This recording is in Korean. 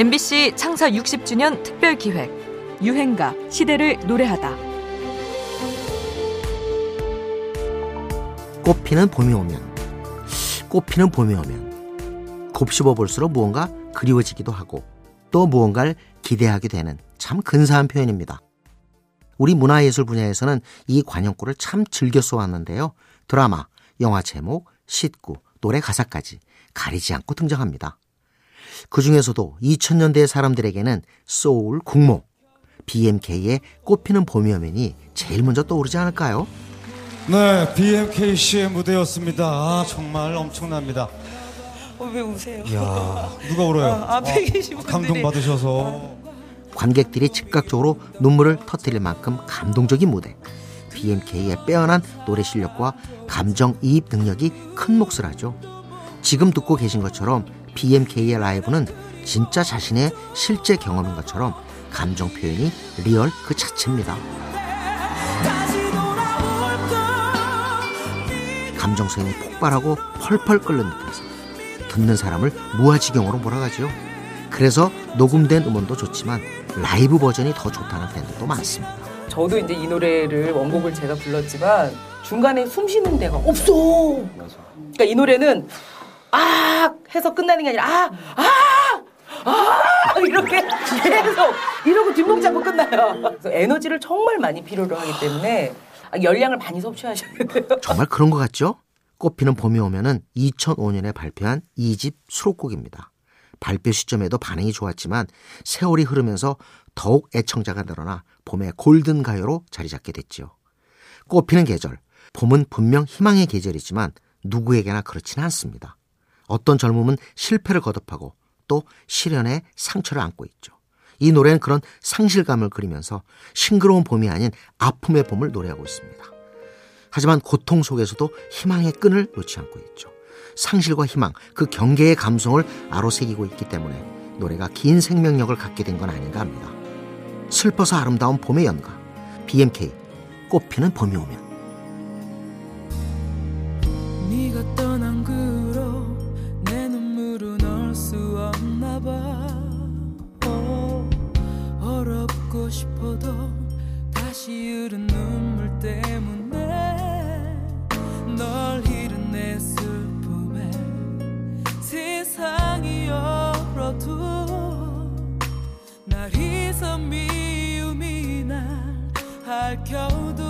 MBC 창사 60주년 특별 기획 유행가 시대를 노래하다. 꽃피는 봄이 오면 꽃피는 봄이 오면 곱씹어 볼수록 무언가 그리워지기도 하고 또 무언가를 기대하게 되는 참 근사한 표현입니다. 우리 문화예술 분야에서는 이 관용구를 참 즐겨 써왔는데요. 드라마, 영화 제목, 시구, 노래 가사까지 가리지 않고 등장합니다. 그 중에서도 2000년대 사람들에게는 소울, 국모, BMK의 꽃피는 봄이 오면이 제일 먼저 떠오르지 않을까요? 네, BMK 씨의 무대였습니다. 아, 정말 엄청납니다. 어, 왜 우세요? 이야, 누가 울어요? 아, 앞에 계신 분들이. 감동 받으셔서. 관객들이 즉각적으로 눈물을 터뜨릴 만큼 감동적인 무대. BMK의 빼어난 노래 실력과 감정 이입 능력이 큰 몫을 하죠. 지금 듣고 계신 것처럼 BMK의 라이브는 진짜 자신의 실제 경험인 것처럼 감정 표현이 real 그 자체입니다. 감정선이 폭발하고 펄펄 끓는 듯해서 듣는 사람을 무아지경으로 몰아가죠. 그래서 녹음된 음원도 좋지만 라이브 버전이 더 좋다는 팬들도 많습니다. 저도 이제 이 노래를 원곡을 제가 불렀지만 중간에 숨 쉬는 데가 없어. 그러니까 이 노래는 아 해서 끝나는 게 아니라 아 아, 아, 이렇게 계속 이러고 뒷목 잡고 끝나요. 그래서 에너지를 정말 많이 필요로 하기 때문에 열량을 많이 섭취하셔야 돼요. 정말 그런 것 같죠? 꽃피는 봄이 오면은 2005년에 발표한 2집 수록곡입니다. 발표 시점에도 반응이 좋았지만 세월이 흐르면서 더욱 애청자가 늘어나 봄의 골든 가요로 자리 잡게 됐죠. 꽃피는 계절, 봄은 분명 희망의 계절이지만 누구에게나 그렇지는 않습니다. 어떤 젊음은 실패를 거듭하고 또 시련의 상처를 안고 있죠. 이 노래는 그런 상실감을 그리면서 싱그러운 봄이 아닌 아픔의 봄을 노래하고 있습니다. 하지만 고통 속에서도 희망의 끈을 놓지 않고 있죠. 상실과 희망, 그 경계의 감성을 아로새기고 있기 때문에 노래가 긴 생명력을 갖게 된 건 아닌가 합니다. 슬퍼서 아름다운 봄의 연가, BMK, 꽃피는 봄이 오면. 싶어도 다시 흐른 눈물 때문에 널 잃은 내 슬픔에 세상이 얼어도 날 잊어 미움이 날 핥혀도